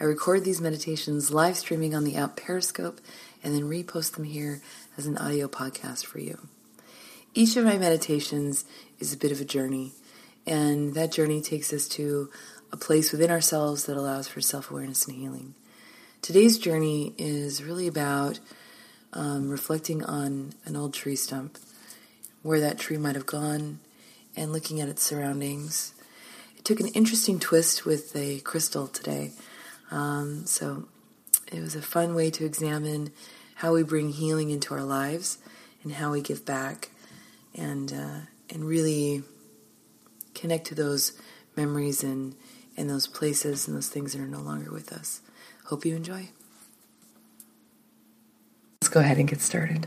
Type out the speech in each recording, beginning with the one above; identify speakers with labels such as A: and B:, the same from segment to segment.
A: I record these meditations live streaming on the app Periscope and then repost them here as an audio podcast for you. Each of my meditations is a bit of a journey, and that journey takes us to a place within ourselves that allows for self awareness and healing. Today's journey is really about um, reflecting on an old tree stump, where that tree might have gone, and looking at its surroundings. It took an interesting twist with a crystal today. Um, so it was a fun way to examine how we bring healing into our lives and how we give back and uh, and really connect to those memories and and those places and those things that are no longer with us. Hope you enjoy. Let's go ahead and get started.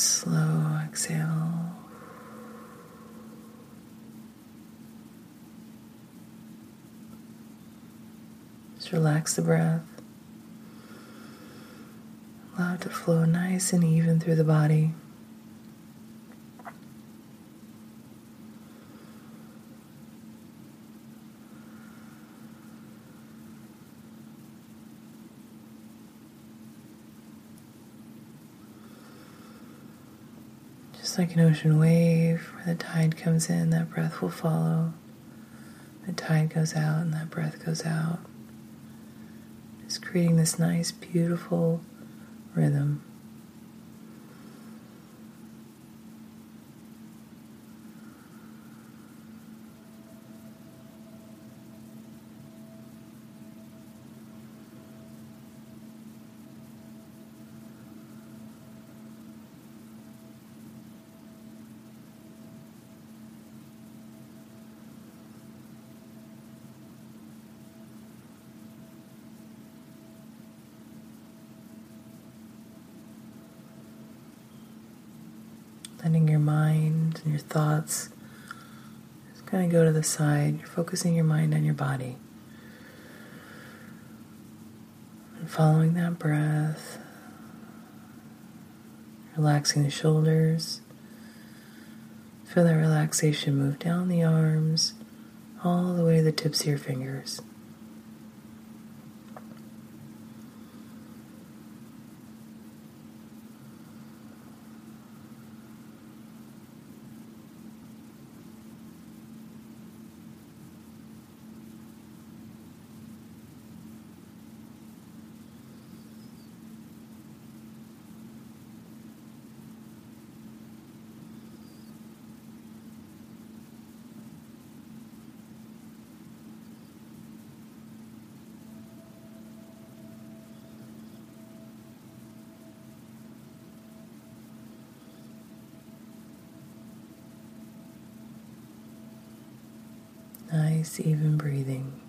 A: slow exhale. Just relax the breath. Allow it to flow nice and even through the body. Just like an ocean wave where the tide comes in, that breath will follow. The tide goes out and that breath goes out. Just creating this nice, beautiful rhythm. Letting your mind and your thoughts just kind of go to the side. You're focusing your mind on your body. And following that breath, relaxing the shoulders. Feel that relaxation move down the arms, all the way to the tips of your fingers. Nice, even breathing.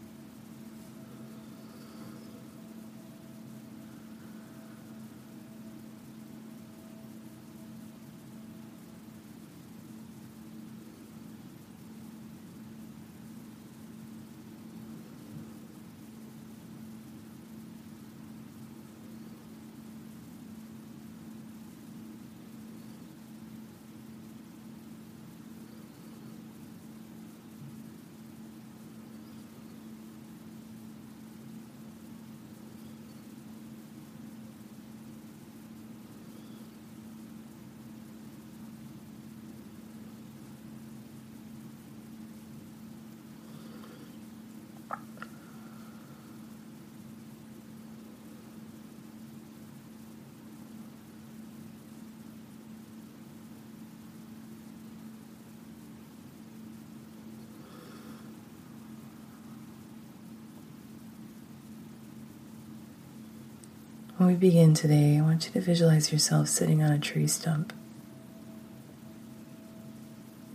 A: When we begin today, I want you to visualize yourself sitting on a tree stump.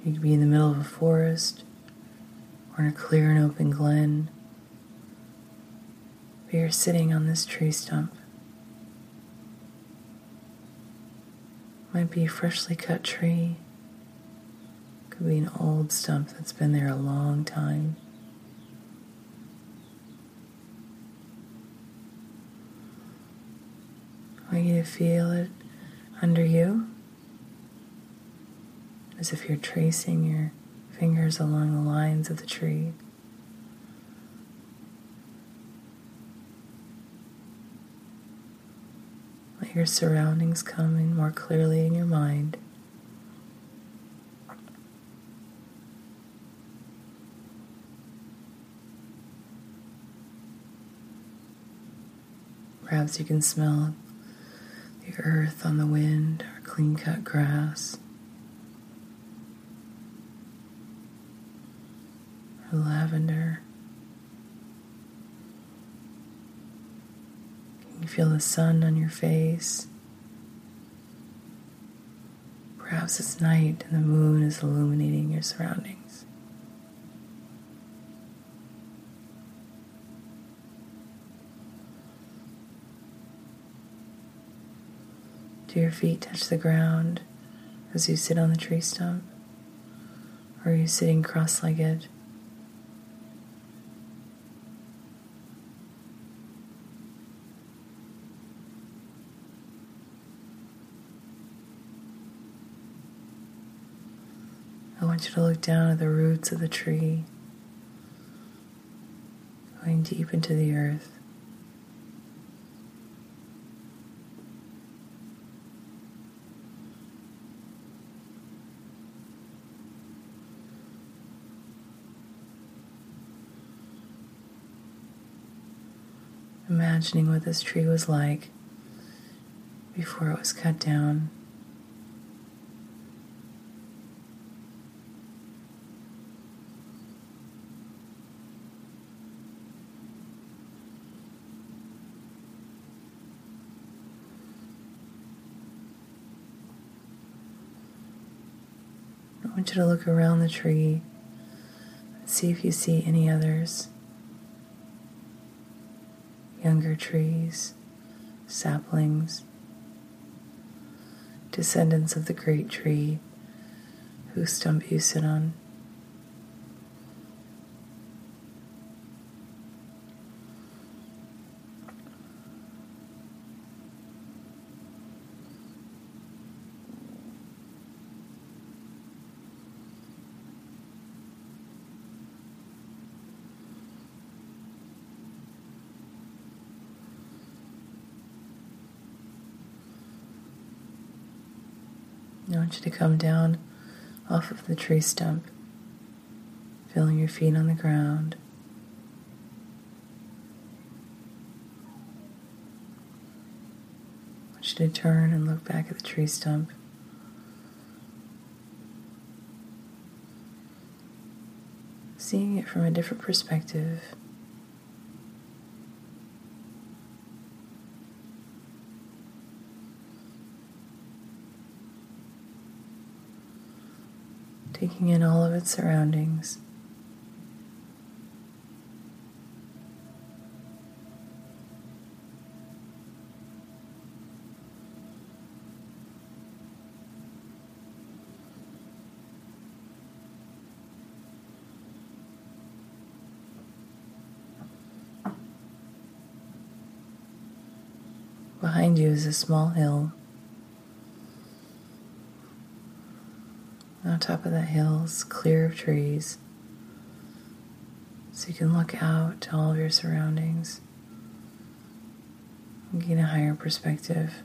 A: You could be in the middle of a forest or in a clear and open glen. But you're sitting on this tree stump. Might be a freshly cut tree. Could be an old stump that's been there a long time. Want you to feel it under you as if you're tracing your fingers along the lines of the tree. Let your surroundings come in more clearly in your mind. Perhaps you can smell the earth on the wind or clean cut grass. Or lavender. Can you feel the sun on your face? Perhaps it's night and the moon is illuminating your surroundings. Do your feet touch the ground as you sit on the tree stump? Or are you sitting cross legged? I want you to look down at the roots of the tree, going deep into the earth. Imagining what this tree was like before it was cut down. I want you to look around the tree and see if you see any others younger trees, saplings, descendants of the great tree whose stump you sit on. I want you to come down off of the tree stump, feeling your feet on the ground. I want you to turn and look back at the tree stump. Seeing it from a different perspective. Taking in all of its surroundings. Behind you is a small hill. On top of the hills, clear of trees. So you can look out to all of your surroundings and gain a higher perspective.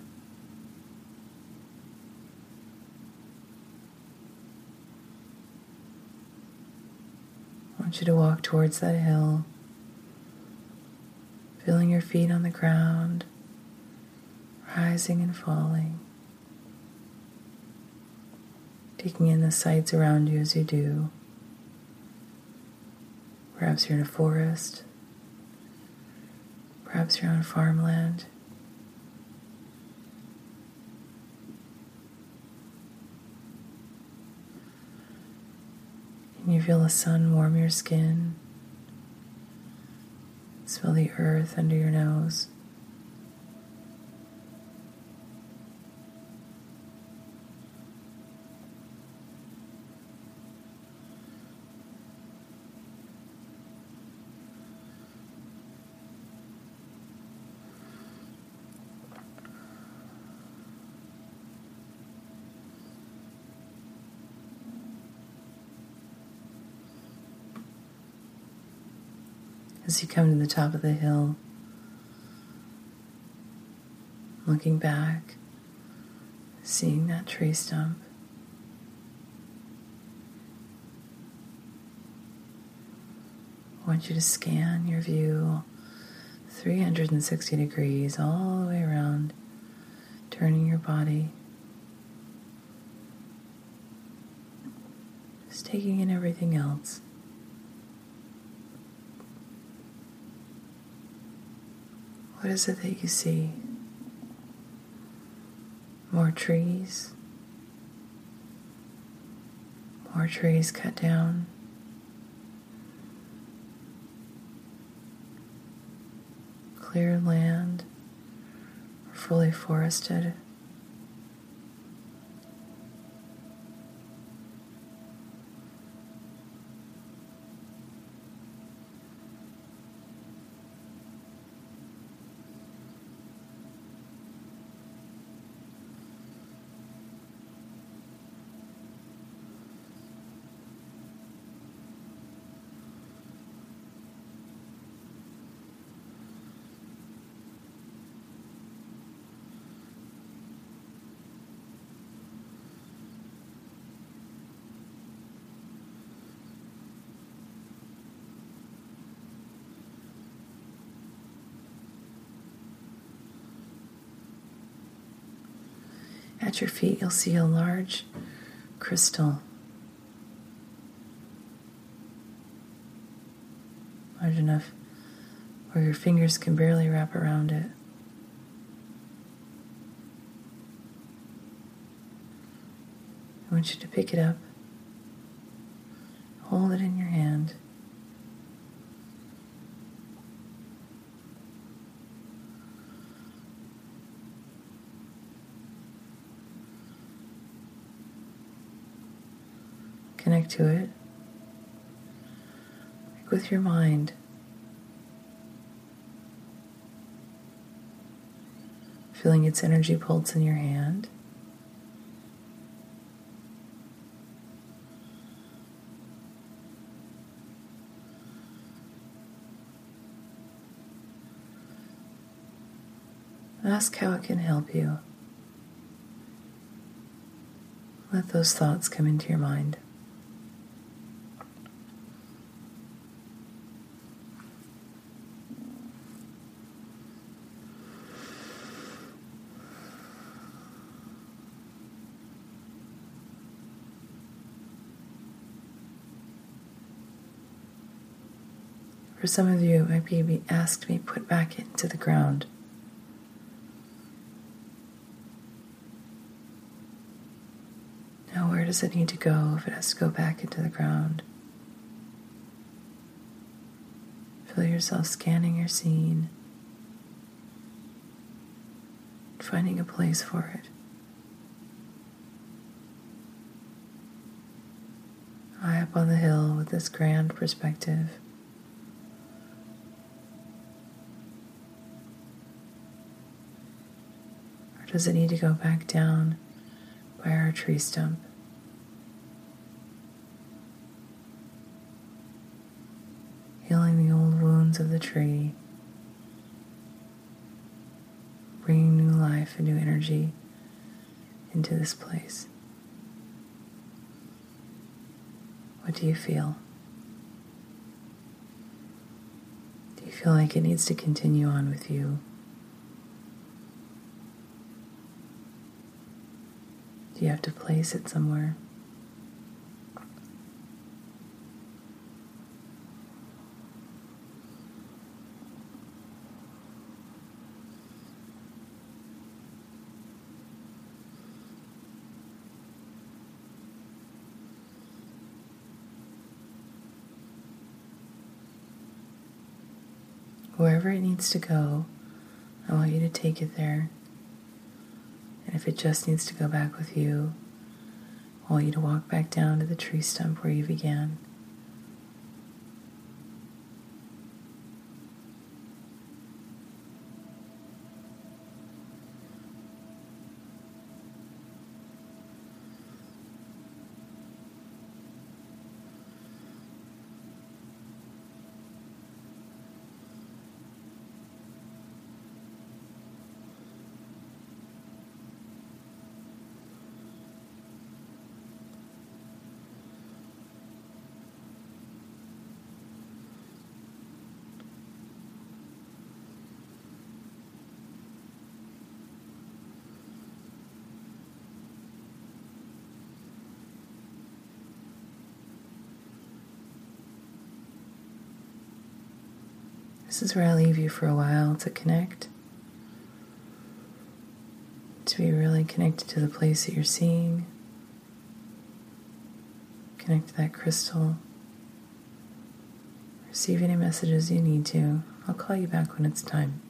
A: I want you to walk towards that hill, feeling your feet on the ground, rising and falling taking in the sights around you as you do. Perhaps you're in a forest. Perhaps you're on farmland. Can you feel the sun warm your skin? Smell the earth under your nose. As you come to the top of the hill, looking back, seeing that tree stump. I want you to scan your view 360 degrees all the way around, turning your body. Just taking in everything else. What is it that you see? More trees? More trees cut down? Clear land? Fully forested? At your feet, you'll see a large crystal. Large enough where your fingers can barely wrap around it. I want you to pick it up, hold it in your hand. Connect to it like with your mind. Feeling its energy pulse in your hand. Ask how it can help you. Let those thoughts come into your mind. Some of you, my baby asked me put back into the ground. Now, where does it need to go if it has to go back into the ground? Feel yourself scanning your scene, finding a place for it. High up on the hill with this grand perspective. Does it need to go back down by our tree stump? Healing the old wounds of the tree, bringing new life and new energy into this place. What do you feel? Do you feel like it needs to continue on with you? You have to place it somewhere. wherever it needs to go, I want you to take it there. And if it just needs to go back with you, I want you to walk back down to the tree stump where you began. This is where I leave you for a while to connect, to be really connected to the place that you're seeing, connect to that crystal, receive any messages you need to. I'll call you back when it's time.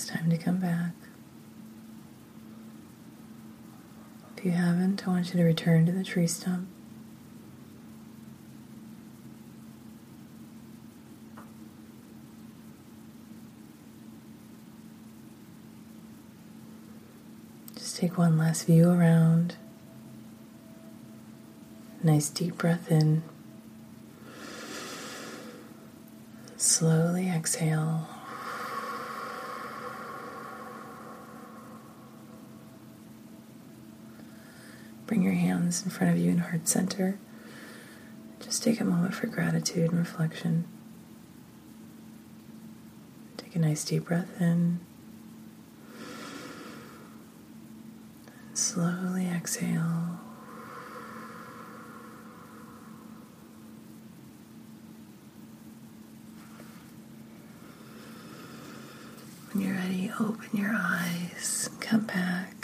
A: It's time to come back. If you haven't, I want you to return to the tree stump. Just take one last view around. Nice deep breath in. Slowly exhale. Bring your hands in front of you in heart center. Just take a moment for gratitude and reflection. Take a nice deep breath in. And slowly exhale. When you're ready, open your eyes, come back.